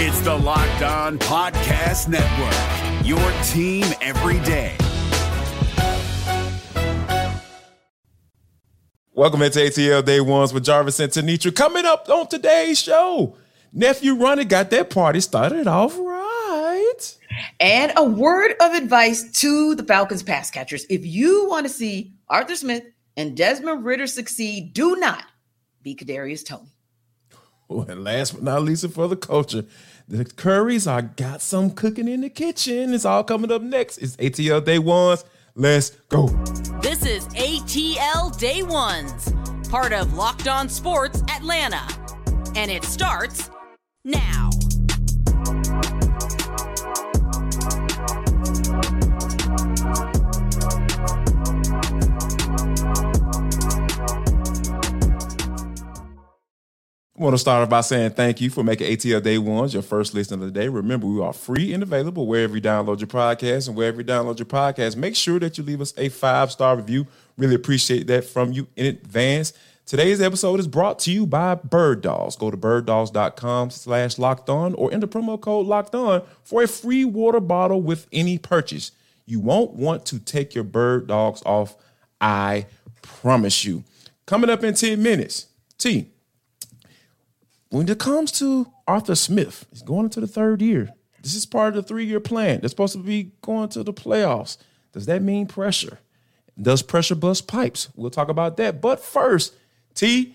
It's the Locked On Podcast Network, your team every day. Welcome into ATL Day Ones with Jarvis and Tenitra. Coming up on today's show, nephew Ronnie got that party started off right. And a word of advice to the Falcons pass catchers. If you want to see Arthur Smith and Desmond Ridder succeed, do not be Kadarius Toney. And last but not least, for the culture, the Curries are got some cooking in the kitchen. It's all coming up next. It's ATL Day Ones. Let's go. This is ATL Day Ones, part of Locked On Sports Atlanta. And it starts now. I want to start off by saying thank you for making ATL Day Ones your first listen of the day. Remember, we are free and available wherever you download your podcast. And wherever you download your podcast, make sure that you leave us a five star review. Really appreciate that from you in advance. Today's episode is brought to you by Bird Dogs. Go to birddogs.com slash locked on or enter promo code locked on for a free water bottle with any purchase. You won't want to take your bird dogs off. I promise you. Coming up in 10 minutes. T when it comes to Arthur Smith, he's going into the third year. This is part of the three year plan. They're supposed to be going to the playoffs. Does that mean pressure? Does pressure bust pipes? We'll talk about that. But first, T,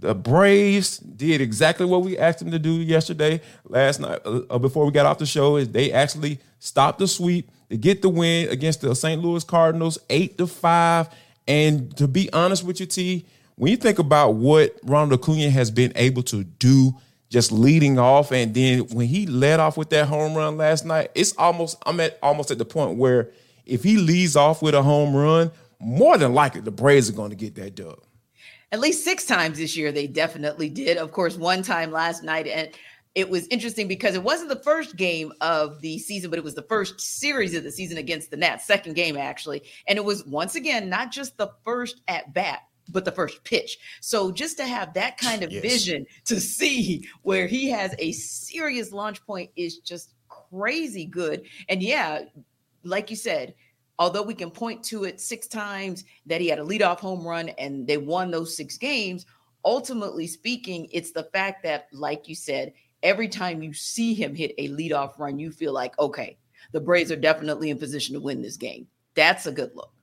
the Braves did exactly what we asked them to do yesterday, last night, uh, uh before we got off the show. Is they actually stopped the sweep to get the win against the St. Louis Cardinals, eight to five. And to be honest with you, T, when you think about what Ronald Acuna has been able to do just leading off and then when he led off with that home run last night, it's almost I'm at almost at the point where if he leads off with a home run, more than likely the Braves are going to get that dub. At least six times this year, they definitely did. Of course, one time last night, and it was interesting because it wasn't the first game of the season, but it was the first series of the season against the Nats, second game actually. And it was once again not just the first at bat, but the first pitch. So just to have that kind of yes. vision to see where he has a serious launch point is just crazy good. And yeah, like you said, although we can point to it six times that he had a leadoff home run and they won those six games, ultimately speaking, it's the fact that, like you said, every time you see him hit a leadoff run, you feel like, okay, the Braves are definitely in position to win this game. That's a good look.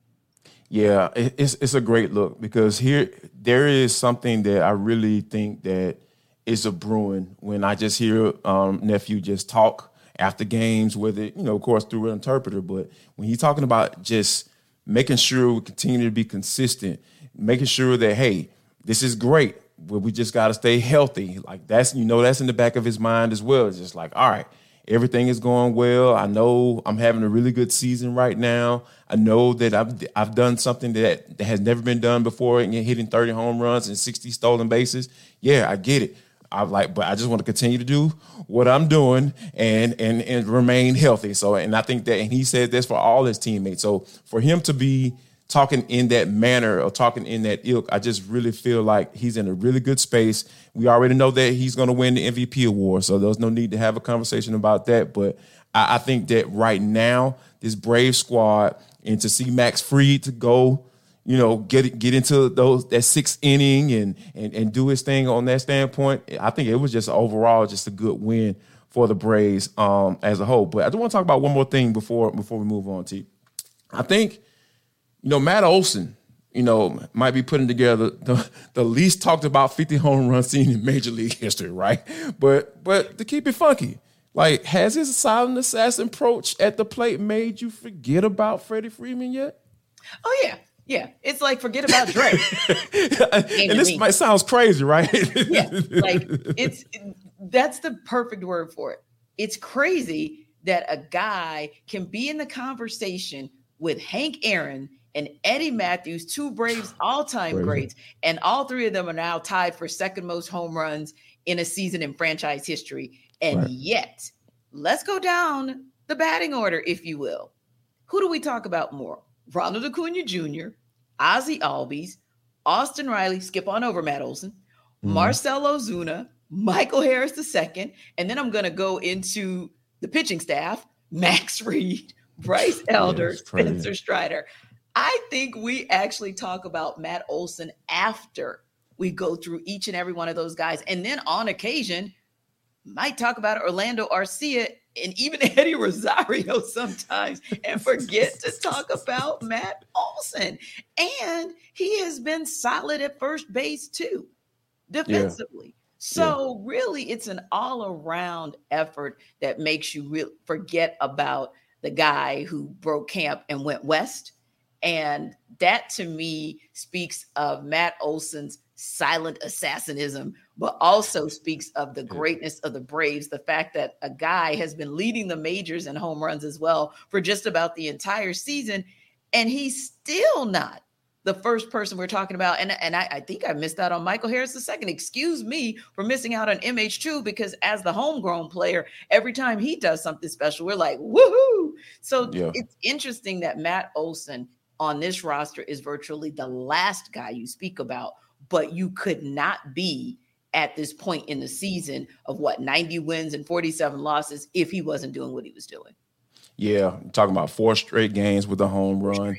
Yeah, it's it's a great look because here there is something that I really think that is a brewing when I just hear um, nephew just talk after games with it, you know, of course through an interpreter, but when he's talking about just making sure we continue to be consistent, making sure that hey, this is great, but we just got to stay healthy. Like that's you know that's in the back of his mind as well. It's just like all right, everything is going well. I know I'm having a really good season right now. I know that I've I've done something that, that has never been done before, and hitting 30 home runs and 60 stolen bases. Yeah, I get it. I'm like, but I just want to continue to do what I'm doing and and and remain healthy. So, and I think that, and he said this for all his teammates. So, for him to be talking in that manner or talking in that ilk, I just really feel like he's in a really good space. We already know that he's going to win the MVP award, so there's no need to have a conversation about that. But I, I think that right now, this Brave squad and to see Max Fried to go, you know, get get into those that sixth inning and and and do his thing on that standpoint, I think it was just overall just a good win for the Braves um, as a whole. But I do want to talk about one more thing before before we move on. T, I think you know, Matt Olson, you know, might be putting together the, the least talked about 50 home run scene in Major League history, right? But but to keep it funky, like, has his silent assassin approach at the plate made you forget about Freddie Freeman yet? Oh yeah. Yeah, it's like forget about Dre. and this might sounds crazy, right? yeah, like it's that's the perfect word for it. It's crazy that a guy can be in the conversation with Hank Aaron and Eddie Mathews, two Braves all-time greats, and all three of them are now tied for second most home runs in a season in franchise history. And right. yet, let's go down the batting order, if you will. Who do we talk about more? Ronald Acuna Jr., Ozzy Albies, Austin Riley, skip on over Matt Olson, mm. Marcell Ozuna, Michael Harris II, and then I'm going to go into the pitching staff: Max Fried, Bryce Elder, Spencer Strider. I think we actually talk about Matt Olson after we go through each and every one of those guys, and then on occasion might talk about Orlando Arcia and even Eddie Rosario sometimes and forget to talk about Matt Olson. And he has been solid at first base too, defensively. Yeah. So yeah. really it's an all-around effort that makes you re- forget about the guy who broke camp and went west. And that to me speaks of Matt Olson's silent assassinism, but also speaks of the greatness of the Braves. The fact that a guy has been leading the majors in home runs as well for just about the entire season, and he's still not the first person we're talking about. And, and I, I think I missed out on Michael Harris the second. Excuse me for missing out on MH2 because as the homegrown player, every time he does something special, we're like, woohoo. So yeah. it's interesting that Matt Olson on this roster is virtually the last guy you speak about but you could not be at this point in the season of what 90 wins and 47 losses if he wasn't doing what he was doing. Yeah, I'm talking about four straight games with a home run,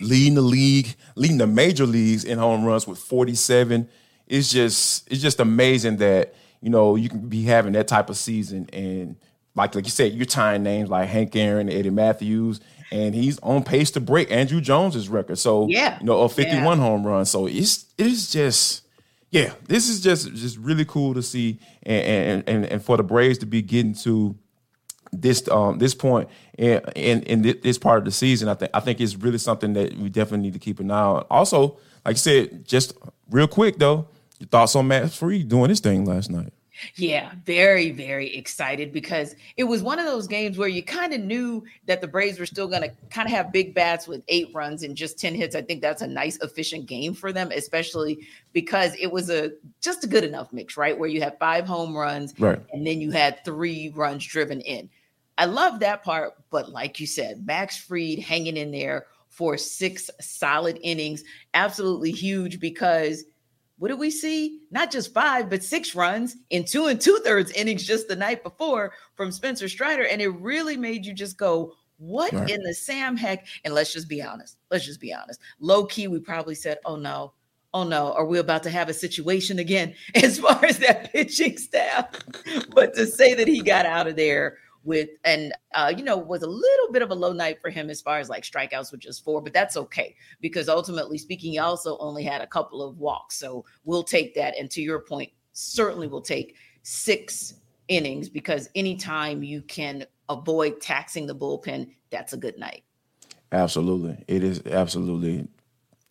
leading the league, leading the major leagues in home runs with 47. It's just it's just amazing that you know you can be having that type of season and like like you said, you're tying names like Hank Aaron, Eddie Mathews, and he's on pace to break Andruw Jones's record. So yeah, you know, a 51 yeah. home run. So it's it's just yeah, this is just just really cool to see, and and and, for the Braves to be getting to this um this point in, in in this part of the season. I think I think it's really something that we definitely need to keep an eye on. Also, like I said, just real quick though, your thoughts on Max Fried doing this thing last night? Yeah, very, very excited because it was one of those games where you kind of knew that the Braves were still going to kind of have big bats with eight runs and just 10 hits. I think that's a nice, efficient game for them, especially because it was a just a good enough mix, right? Where you had five home runs right. and then you had three runs driven in. I love that part, but like you said, Max Fried hanging in there for six solid innings, absolutely huge because – what did we see? Not just five, but six runs in two and two thirds innings just the night before from Spencer Strider. And it really made you just go, what right. in the Sam heck? And let's just be honest. Let's just be honest. Low key, we probably said, oh no, oh no, are we about to have a situation again as far as that pitching staff? but to say that he got out of there with and uh, you know was a little bit of a low night for him as far as like strikeouts with just four, but that's okay because ultimately speaking, he also only had a couple of walks, so we'll take that. And to your point, certainly we'll take six innings because anytime you can avoid taxing the bullpen, that's a good night. Absolutely, it is absolutely.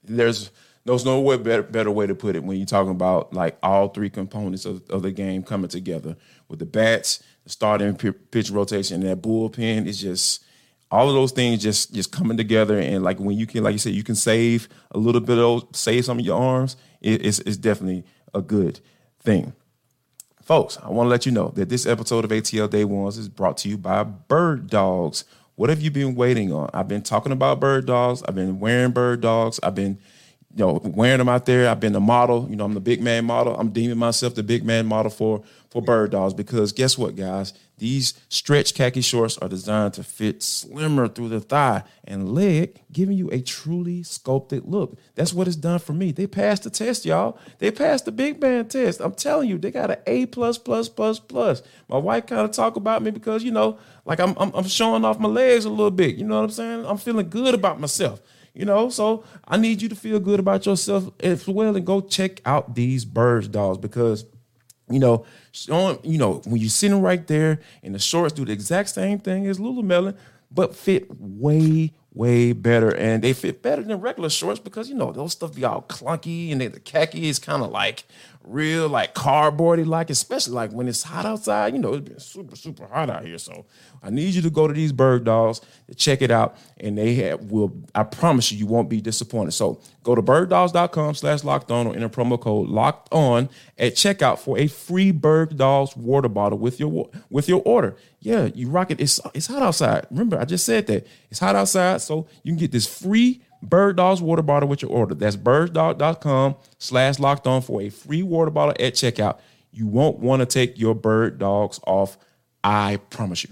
There's there's no way better, better way to put it when you're talking about like all three components of, of the game coming together with the bats, starting pitch rotation, that bullpen is just all of those things just just coming together. And like when you can, like you said, you can save a little bit of those, save some of your arms. It, it's it's definitely a good thing. Folks, I want to let you know that this episode of ATL Day Ones is brought to you by Bird Dogs. What have you been waiting on? I've been talking about bird dogs. I've been wearing bird dogs. I've been you know, wearing them out there. I've been the model. You know, I'm the big man model. I'm deeming myself the big man model for for bird dogs because guess what, guys? These stretch khaki shorts are designed to fit slimmer through the thigh and leg, giving you a truly sculpted look. That's what it's done for me. They passed the test, y'all. They passed the big man test. I'm telling you, they got an A plus plus plus plus. My wife kind of talk about me because you know, like I'm, I'm I'm showing off my legs a little bit. You know what I'm saying? I'm feeling good about myself. You know, so I need you to feel good about yourself as well and go check out these birds dolls because you know, showing, you know, when you're sitting right there and the shorts do the exact same thing as Lululemon, but fit way, way better. And they fit better than regular shorts because, you know, those stuff be all clunky and they, the khaki is kind of like real like cardboardy like, especially like when it's hot outside. You know, it's been super, super hot out here. So I need you to go to these bird to check it out, and they have will I promise you you won't be disappointed. So go to birddogs.com slash locked on or enter promo code locked on at checkout for a free bird dolls water bottle with your with your order. Yeah, you rock it. It's it's hot outside. Remember, I just said that. It's hot outside, so you can get this free Bird Dogs water bottle with your order. That's birddog.com slash locked on for a free water bottle at checkout. You won't want to take your bird dogs off. I promise you.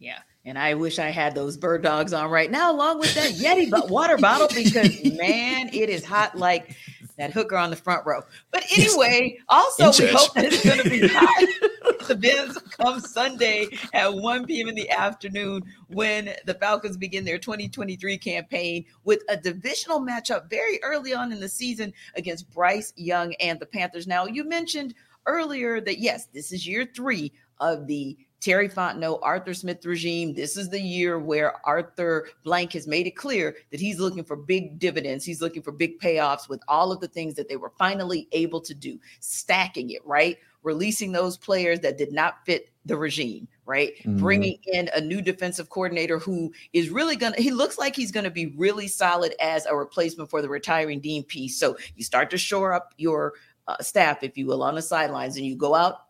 Yeah. And I wish I had those bird dogs on right now, along with that Yeti but water bottle, because man, it is hot like that hooker on the front row. But anyway, also we hope that it's going to be hot. the Benz come Sunday at 1 p.m. in the afternoon when the Falcons begin their 2023 campaign with a divisional matchup very early on in the season against Bryce Young and the Panthers. Now, you mentioned earlier that yes, this is year three of the Terry Fontenot, Arthur Smith regime. This is the year where Arthur Blank has made it clear that he's looking for big dividends. He's looking for big payoffs with all of the things that they were finally able to do, stacking it, right? Releasing those players that did not fit the regime, right? Mm-hmm. Bringing in a new defensive coordinator who is really going to, he looks like he's going to be really solid as a replacement for the retiring Dean Pees. So you start to shore up your uh, staff, if you will, on the sidelines, and you go out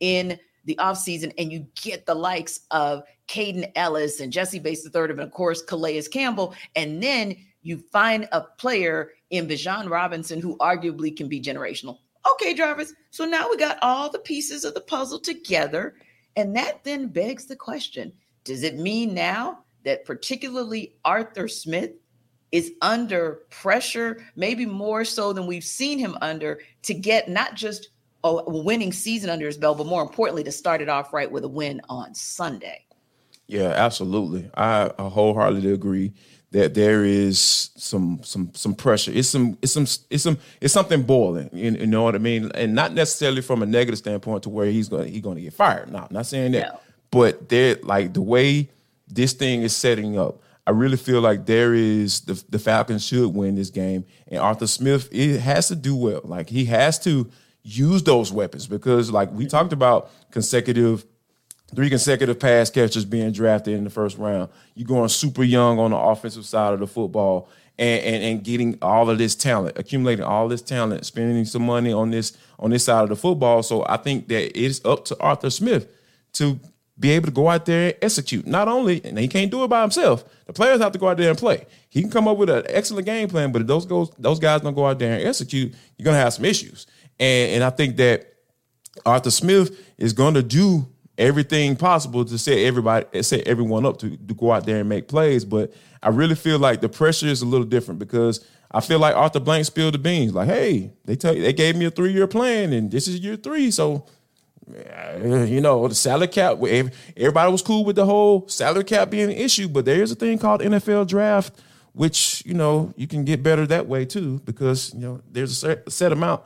in the offseason and you get the likes of Kaden Elliss and Jessie Bates III, and of course, Calais Campbell. And then you find a player in Bijan Robinson who arguably can be generational. Okay, Jarvis. So now we got all the pieces of the puzzle together. And that then begs the question Does it mean now that particularly Arthur Smith is under pressure, maybe more so than we've seen him under, to get not just a winning season under his belt, but more importantly, to start it off right with a win on Sunday. Yeah, absolutely. I, I wholeheartedly agree that there is some some some pressure. It's some it's some it's some it's something boiling. You, you know what I mean? And not necessarily from a negative standpoint to where he's going he's going to get fired. No, I'm not saying that. No. But there, like the way this thing is setting up, I really feel like there is the the Falcons should win this game, and Arthur Smith it has to do well. Like he has to use those weapons because, like we talked about, consecutive three consecutive pass catchers being drafted in the first round. You're going super young on the offensive side of the football. And, and, and getting all of this talent, accumulating all this talent, spending some money on this on this side of the football. So I think that it's up to Arthur Smith to be able to go out there and execute. Not only, and he can't do it by himself. The players have to go out there and play. He can come up with an excellent game plan, but if those goes those guys don't go out there and execute, you're gonna have some issues. And, and I think that Arthur Smith is going to do everything possible to set everybody, set everyone up to, to go out there and make plays. But I really feel like the pressure is a little different because I feel like Arthur Blank spilled the beans. Like, hey, they tell you, they gave me a three year plan, and this is year three, so you know the salary cap. Everybody was cool with the whole salary cap being an issue, but there is a thing called NFL draft, which you know you can get better that way too because you know there's a set amount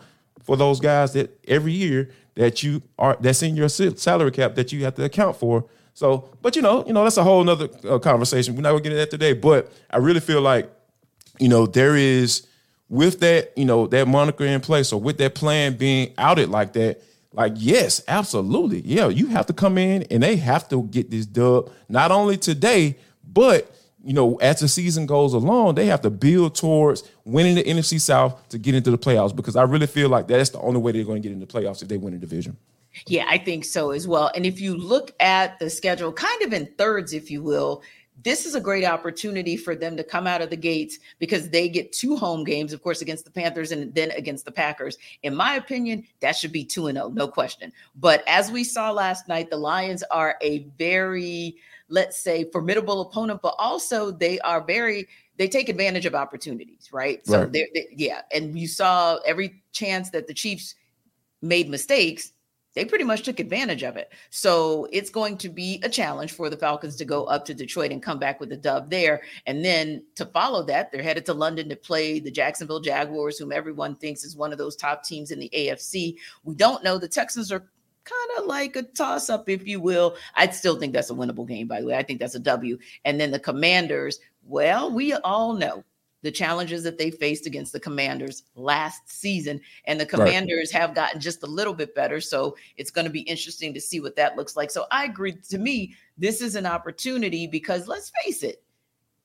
for those guys that every year that you are that's in your salary cap that you have to account for. So, but you know, you know that's a whole nother uh, conversation. We're not gonna get into that today. But I really feel like, you know, there is with that, you know, that moniker in place, or with that plan being outed like that. Like, yes, absolutely. Yeah, you have to come in and they have to get this dub, not only today, but you know, as the season goes along, they have to build towards winning the NFC South to get into the playoffs because I really feel like that's the only way they're going to get into the playoffs if they win a division. Yeah, I think so as well. And if you look at the schedule, kind of in thirds, if you will, this is a great opportunity for them to come out of the gates because they get two home games, of course, against the Panthers and then against the Packers. In my opinion, that should be 2 and 0, no question. But as we saw last night, the Lions are a very let's say, formidable opponent, but also they are very they take advantage of opportunities, right? So right. They're, they, yeah, and you saw every chance that the Chiefs made mistakes, they pretty much took advantage of it. So it's going to be a challenge for the Falcons to go up to Detroit and come back with a dub there. And then to follow that, they're headed to London to play the Jacksonville Jaguars, whom everyone thinks is one of those top teams in the AFC. We don't know. The Texans are kind of like a toss up, if you will. I still think that's a winnable game, by the way. I think that's a W. And then the Commanders, well, we all know the challenges that they faced against the Commanders last season. And the Commanders right. have gotten just a little bit better. So it's going to be interesting to see what that looks like. So I agree. To me, this is an opportunity because let's face it,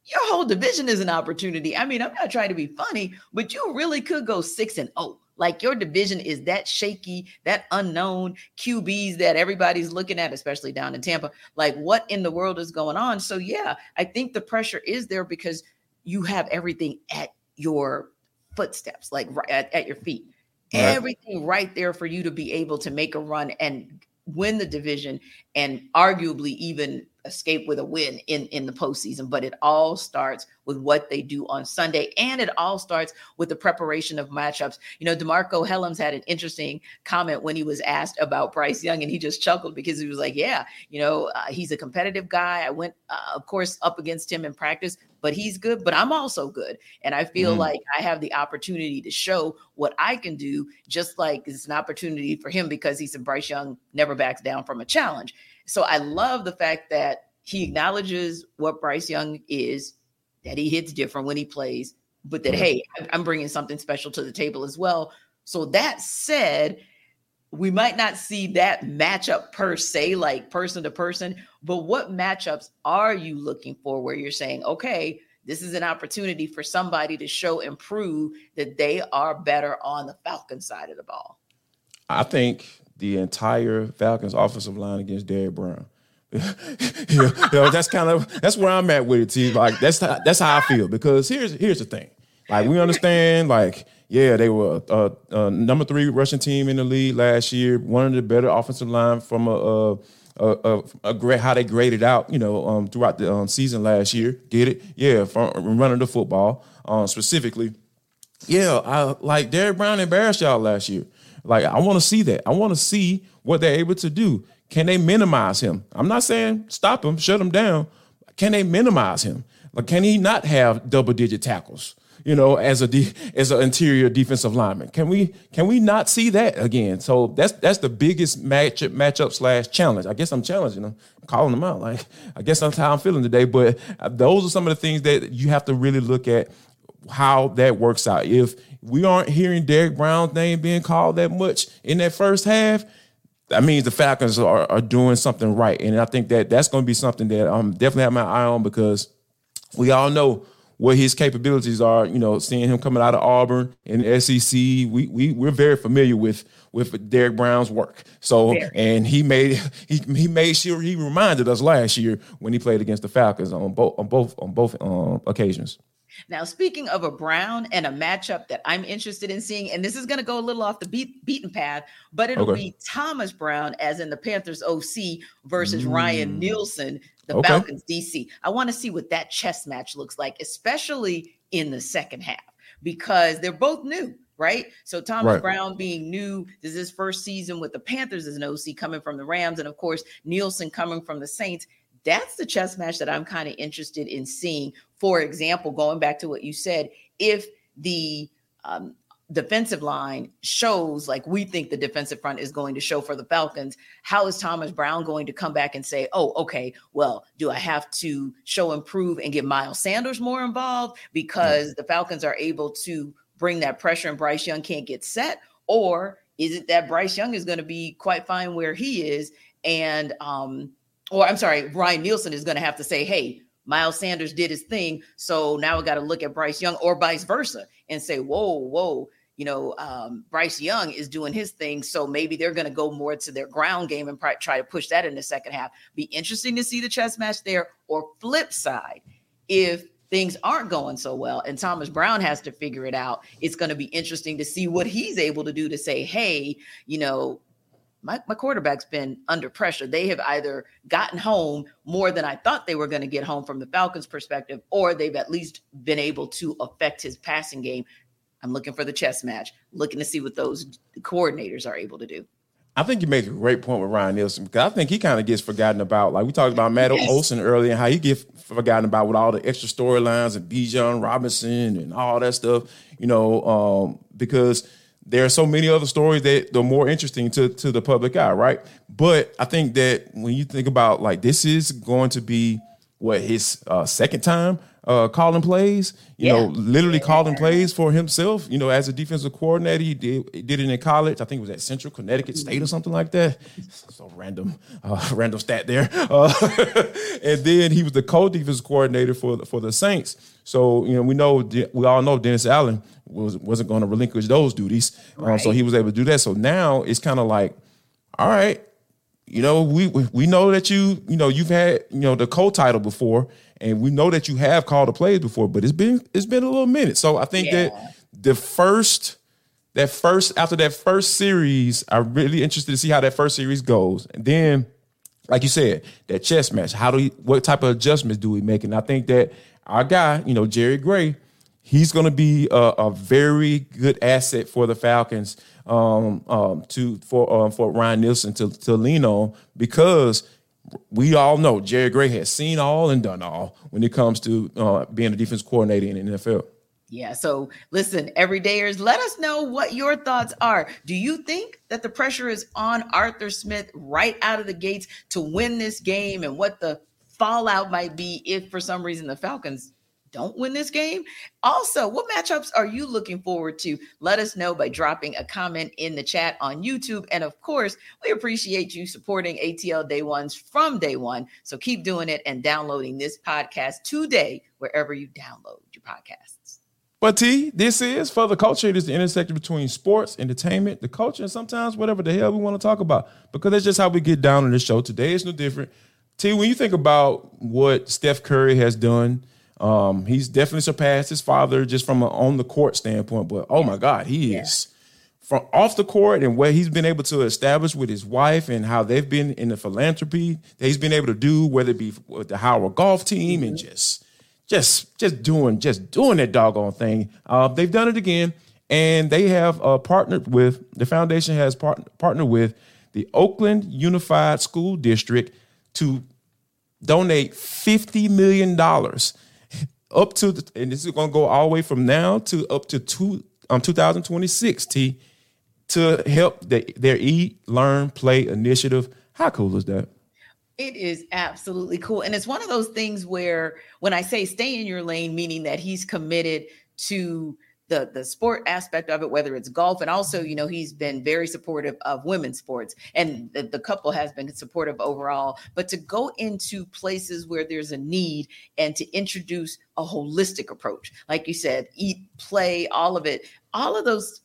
your whole division is an opportunity. I mean, I'm not trying to be funny, but you really could go six and oh. Like your division is that shaky, that unknown QBs that everybody's looking at, especially down in Tampa. Like, what in the world is going on? So, yeah, I think the pressure is there because you have everything at your footsteps, like right at, at your feet. Right. Everything right there for you to be able to make a run and win the division and arguably even escape with a win in in the postseason. But it all starts with what they do on Sunday, and it all starts with the preparation of matchups. You know, Demarco Hellams had an interesting comment when he was asked about Bryce Young, and he just chuckled because he was like, "Yeah, you know, uh, he's a competitive guy. I went, uh, of course, up against him in practice." But he's good, but I'm also good. And I feel mm. like I have the opportunity to show what I can do, just like it's an opportunity for him because he's a Bryce Young never backs down from a challenge. So I love the fact that he acknowledges what Bryce Young is, that he hits different when he plays, but that, mm-hmm. hey, I'm bringing something special to the table as well. So that said, we might not see that matchup per se, like person to person, but what matchups are you looking for where you're saying, okay, this is an opportunity for somebody to show and prove that they are better on the Falcon side of the ball? I think the entire Falcons offensive line against Derrick Brown. you, know, that's kind of that's where I'm at with it. T. Like that's that's how I feel because here's here's the thing. Like we understand, like yeah, they were a, a, number three rushing team in the league last year. One of the better offensive line from a, a, great how they graded out, you know, um, throughout the um, season last year. Get it? Yeah, from running the football um, specifically. Yeah, I like Derrick Brown embarrassed y'all last year. Like I want to see that. I want to see what they're able to do. Can they minimize him? I'm not saying stop him, shut him down. Can they minimize him? Like can he not have double digit tackles? You know, as a de- as an interior defensive lineman, can we can we not see that again? So that's that's the biggest matchup matchup slash challenge. I guess I'm challenging them, calling them out. Like I guess that's how I'm feeling today. But uh, those are some of the things that you have to really look at how that works out. If we aren't hearing Derrick Brown's name being called that much in that first half, that means the Falcons are, are doing something right. And I think that that's going to be something that I'm definitely have my eye on because we all know what his capabilities are. You know, seeing him coming out of Auburn in the SEC, we we we're very familiar with with Derrick Brown's work. So and he made he he made sure he reminded us last year when he played against the Falcons on both on both on both um, occasions. Now, speaking of a Brown and a matchup that I'm interested in seeing, and this is going to go a little off the beat, beaten path, but it'll okay. be Thomas Brown, as in the Panthers OC versus mm. Ryan Nielsen, the okay. Falcons DC. I want to see what that chess match looks like, especially in the second half, because they're both new. Right. So Thomas right. Brown being new, this is his first season with the Panthers as an OC coming from the Rams. And of course, Nielsen coming from the Saints that's the chess match that I'm kind of interested in seeing. For example, going back to what you said, if the um, defensive line shows like we think the defensive front is going to show for the Falcons, how is Thomas Brown going to come back and say, oh, okay, well, do I have to show improve and get Miles Sanders more involved because yeah. the Falcons are able to bring that pressure and Bryce Young can't get set? Or is it that Bryce Young is going to be quite fine where he is and um, or I'm sorry, Ryan Nielsen is going to have to say, hey, Miles Sanders did his thing. So now we got to look at Bryce Young or vice versa and say, whoa, whoa, you know, um, Bryce Young is doing his thing. So maybe they're going to go more to their ground game and try to push that in the second half. Be interesting to see the chess match there. Or flip side, if things aren't going so well and Thomas Brown has to figure it out, it's going to be interesting to see what he's able to do to say, hey, you know, my, my quarterback's been under pressure. They have either gotten home more than I thought they were going to get home from the Falcons' perspective, or they've at least been able to affect his passing game. I'm looking for the chess match, looking to see what those coordinators are able to do. I think you make a great point with Ryan Nielsen because I think he kind of gets forgotten about. Like we talked about Matt yes. Olson earlier and how he gets forgotten about with all the extra storylines and Bijan Robinson and all that stuff, you know, um, because – there are so many other stories that are more interesting to, to the public eye, right? But I think that when you think about like this is going to be what his uh, second time uh, calling plays. You Yeah. know, literally calling plays for himself. You know, as a defensive coordinator, he did he did it in college. I think it was at Central Connecticut State or something like that. So random, uh, random stat there. Uh, and then he was the co-defensive coordinator for the, for the Saints. So you know, we know we all know Dennis Allen was wasn't going to relinquish those duties. Um, so he was able to do that. So now it's kind of like, all right, you know, we we we know that you, you know, you've had, you know, the co-title before, and we know that you have called the plays before, but it's been it's been a little minute. So I think Yeah. that the first that first after that first series, I'm really interested to see how that first series goes. And then, like you said, that chess match, how do we what type of adjustments do we make? And I think that our guy, you know, Jerry Gray, he's going to be a, a very good asset for the Falcons um, um, to for um, for Ryan Nielsen to to lean on because we all know Jerry Gray has seen all and done all when it comes to uh, being a defense coordinator in the NFL. Yeah. So listen, everydayers, let us know what your thoughts are. Do you think that the pressure is on Arthur Smith right out of the gates to win this game and what the fallout might be if for some reason the Falcons don't win this game? Also, what matchups are you looking forward to? Let us know by dropping a comment in the chat on YouTube. And of course, we appreciate you supporting ATL Day Ones from day one. So keep doing it and downloading this podcast today, wherever you download your podcasts. But T, this is for the culture. It is the intersection between sports, entertainment, the culture, and sometimes whatever the hell we want to talk about. Because that's just how we get down on this show. Today is no different. T, when you think about what Steph Curry has done, um, he's definitely surpassed his father just from an on the court standpoint. But oh my God, he is from off the court and what he's been able to establish with his wife and how they've been in the philanthropy that he's been able to do, whether it be with the Howard golf team and just just just doing just doing that doggone thing. Uh, they've done it again, and they have uh, partnered with the foundation has part, partnered with the Oakland Unified School District to donate fifty million dollars up to the, and this is going to go all the way from now to up to two um 2026 T to help the, their Eat Learn Play initiative. How cool is that? It is absolutely cool. And it's one of those things where when I say stay in your lane, meaning that he's committed to the the sport aspect of it, whether it's golf, and also, you know, he's been very supportive of women's sports, and the, the couple has been supportive overall. But to go into places where there's a need and to introduce a holistic approach, like you said, eat, play, all of it, all of those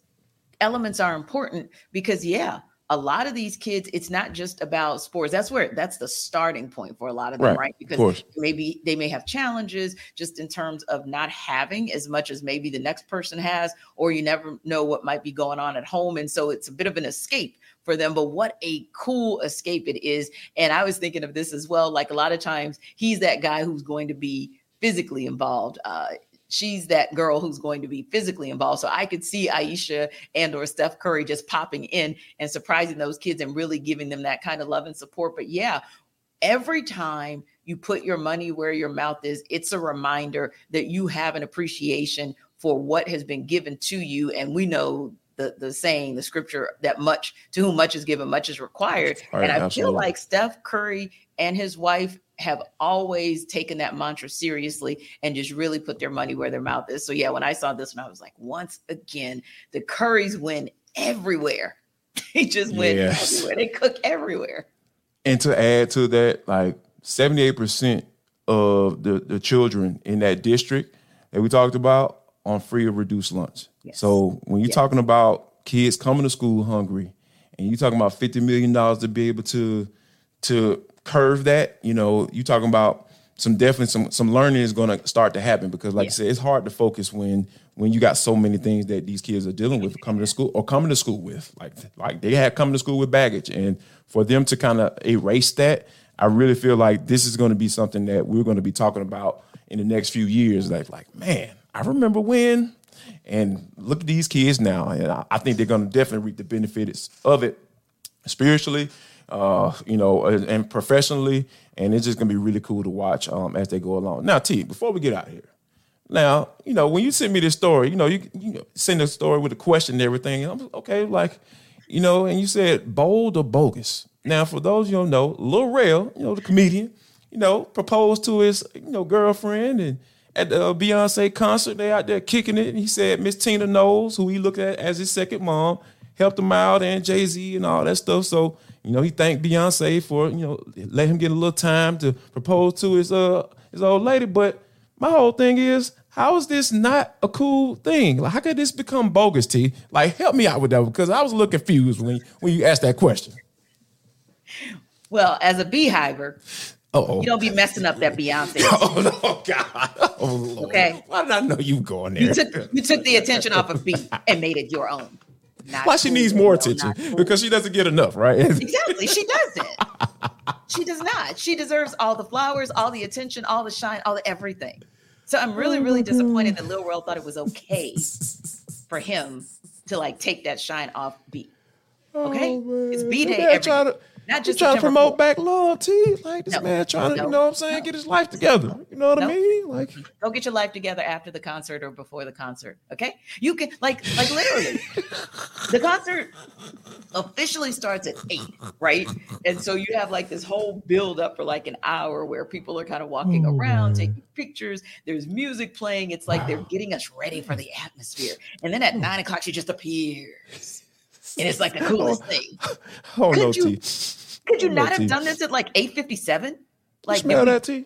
elements are important because yeah a lot of these kids it's not just about sports. That's where that's the starting point for a lot of them Right, right, because maybe they may have challenges just in terms of not having as much as maybe the next person has or you never know what might be going on at home. And so it's a bit of an escape for them but what a cool escape it is. And i was thinking of this as well like a lot of times he's that guy who's going to be physically involved uh she's that girl who's going to be physically involved. So I could see Ayesha and or Steph Curry just popping in and surprising those kids and really giving them that kind of love and support. But yeah, every time you put your money where your mouth is, it's a reminder that you have an appreciation for what has been given to you. And we know the, the saying, the scripture that much to whom much is given, much is required. Right, and I absolutely. feel like Steph Curry and his wife have always taken that mantra seriously and just really put their money where their mouth is. So yeah, when I saw this one, I was like, once again, the Currys win everywhere. They just win Yes. everywhere. They cook everywhere. And to add to that, like 78% of the, the children in that district that we talked about on free or reduced lunch. Yes. So when you're Yes. talking about kids coming to school hungry and you're talking about $50 million to be able to to curve that, you know, you're talking about some definitely some some learning is going to start to happen because like Yeah. I said, it's hard to focus when when you got so many things that these kids are dealing with coming to school or coming to school with. Like like they had coming to school with baggage. And for them to kind of erase that, I really feel like this is going to be something that we're going to be talking about in the next few years. Like, like, man, I remember when, and look at these kids now. And I, I think they're going to definitely reap the benefits of it spiritually, uh, you know, and, professionally. And it's just gonna be really cool to watch um, as they go along. Now, T, before we get out of here, now, you know, when you send me this story, you know, you, you send a story with a question and everything. And I'm okay, like, you know, and you said bold or bogus. Now, for those you don't know, Lil Rel, you know, the comedian, you know, proposed to his, you know, girlfriend and at the uh, Beyonce concert. They out there kicking it. And he said Miss Tina Knowles, who he looked at as his second mom, helped him out, and Jay Z and all that stuff. So you know, he thanked Beyonce for you know let him get a little time to propose to his uh his old lady. But my whole thing is, how is this not a cool thing? Like, how could this become bogus? T like, help me out with that because I was a little confused when when you asked that question. Well, as a beehiver, oh, you don't be messing up that Beyonce. Oh no, God! Oh Lord! Okay. Why did I know you going there? You took you took the attention off of B and made it your own. Why she cool, needs more attention? cool. Because she doesn't get enough, right? Exactly. She doesn't. she does not. She deserves all the flowers, all the attention, all the shine, all the everything. So I'm really, really disappointed that Lil Rel thought it was okay for him to like take that shine off B. Oh, okay? Oh, it's. B Day every to- Not just trying to promote 4th. back loyalty. Like this No, man trying to, no, you know what I'm saying, no. get his life together. You know what I mean? Like mm-hmm. Go get your life together after the concert or before the concert. Okay? You can like like literally. the concert officially starts at eight, right? And so you have like this whole build up for like an hour where people are kind of walking Oh, around, taking pictures. There's music playing. It's like they're getting us ready for the atmosphere. And then at hmm. nine o'clock, she just appears. And it's like the coolest thing. oh Could no, you- T. Could you Oh, not T. have done this at like 857? You Like smell that, T?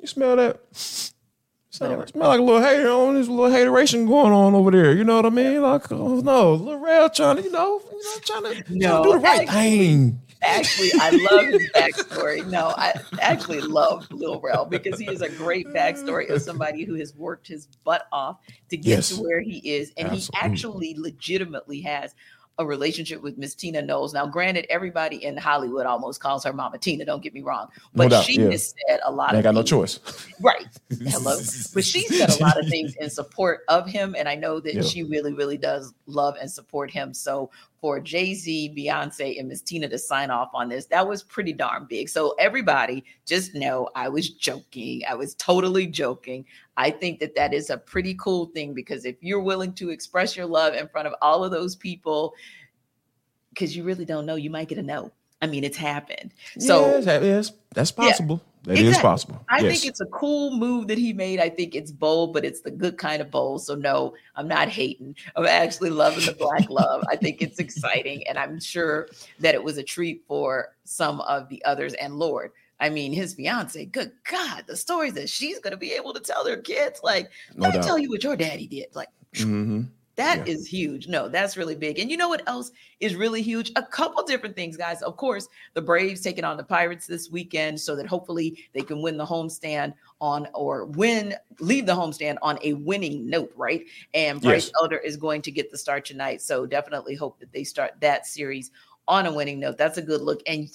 You smell that? Smell, smell like a little hater on this little hateration going on over there. You know what I mean? Like, oh no, Lil Rel trying to, you know, you know, trying to, trying No, to do the right actually- thing. Actually I love his backstory. No, I actually love Lil Rel because he is a great backstory of somebody who has worked his butt off to get Yes. to where he is. And he actually legitimately has a relationship with Miss Tina Knowles. Now, granted, everybody in Hollywood almost calls her Mama Tina, don't get me wrong. No But doubt, she yeah. has said a lot I of got no choice. Right. Hello. But she said a lot of things in support of him. And I know that Yeah. she really, really does love and support him. So for Jay Z, Beyonce, and Miss Tina to sign off on this, that was pretty darn big. So everybody just know I was joking. I was totally joking. I think that that is a pretty cool thing because if you're willing to express your love in front of all of those people, because you really don't know, you might get a no. I mean, it's happened. So yes, that's possible. That is Exactly. possible. I yes. think it's a cool move that he made. I think it's bold, but it's the good kind of bold. So no, I'm not hating. I'm actually loving the black love. I think it's exciting, and I'm sure that it was a treat for some of the others. And Lord, I mean, his fiance. Good God, the stories that she's going to be able to tell their kids. Like, No let me tell you what your daddy did. Like, hmm that Yeah. is huge. No, that's really big. And you know what else is really huge? A couple different things, guys. Of course, the Braves taking on the Pirates this weekend so that hopefully they can win the homestand on or win, leave the homestand on a winning note, right? And Bryce Yes. Elder is going to get the start tonight. So definitely hope that they start that series on a winning note. That's a good look. And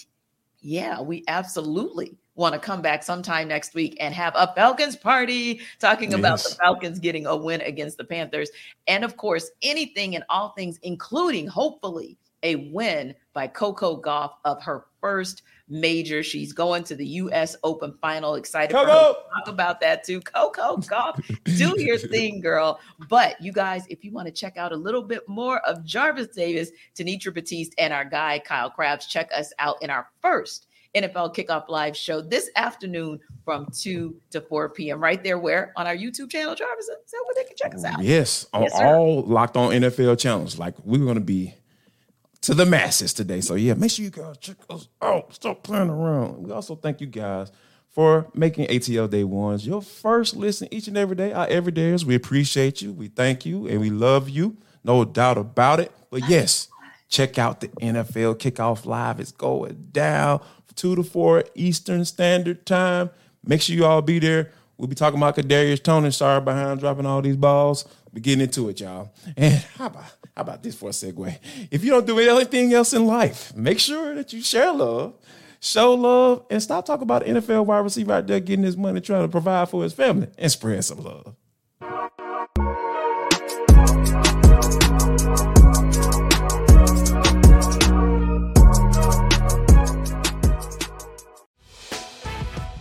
yeah, we absolutely want to come back sometime next week and have a Falcons party talking about the Falcons getting a win against the Panthers. And of course, anything and all things, including hopefully a win by Coco Gauff of her first major. She's going to the US Open final. Excited for her to Coco! talk about that too. Coco Gauff, do your thing, girl. But you guys, if you want to check out a little bit more of Jarvis Davis, Tenitra Batiste, and our guy Kyle Crabbs, check us out in our first NFL Kickoff Live show this afternoon from 2 to 4 p.m. Right there, where on our YouTube channel, Jarvis, is that where they can check us out? Yes, on Yes, all locked on NFL channels. Like we're gonna be to the masses today. So yeah, make sure you guys check us out. Stop playing around. We also thank you guys for making ATL Day Ones your first listen each and every day. Our everydayers, we appreciate you. We thank you and we love you. No doubt about it. But yes, check out the NFL Kickoff Live. It's going down two to four Eastern Standard Time. Make sure you all be there. We'll be talking about Kadarius Toney. Sorry behind dropping all these balls. We getting into it, y'all. And how about how about this for a segue? If you don't do anything else in life, make sure that you share love, show love, and stop talking about NFL wide receiver out there getting his money trying to provide for his family and spread some love.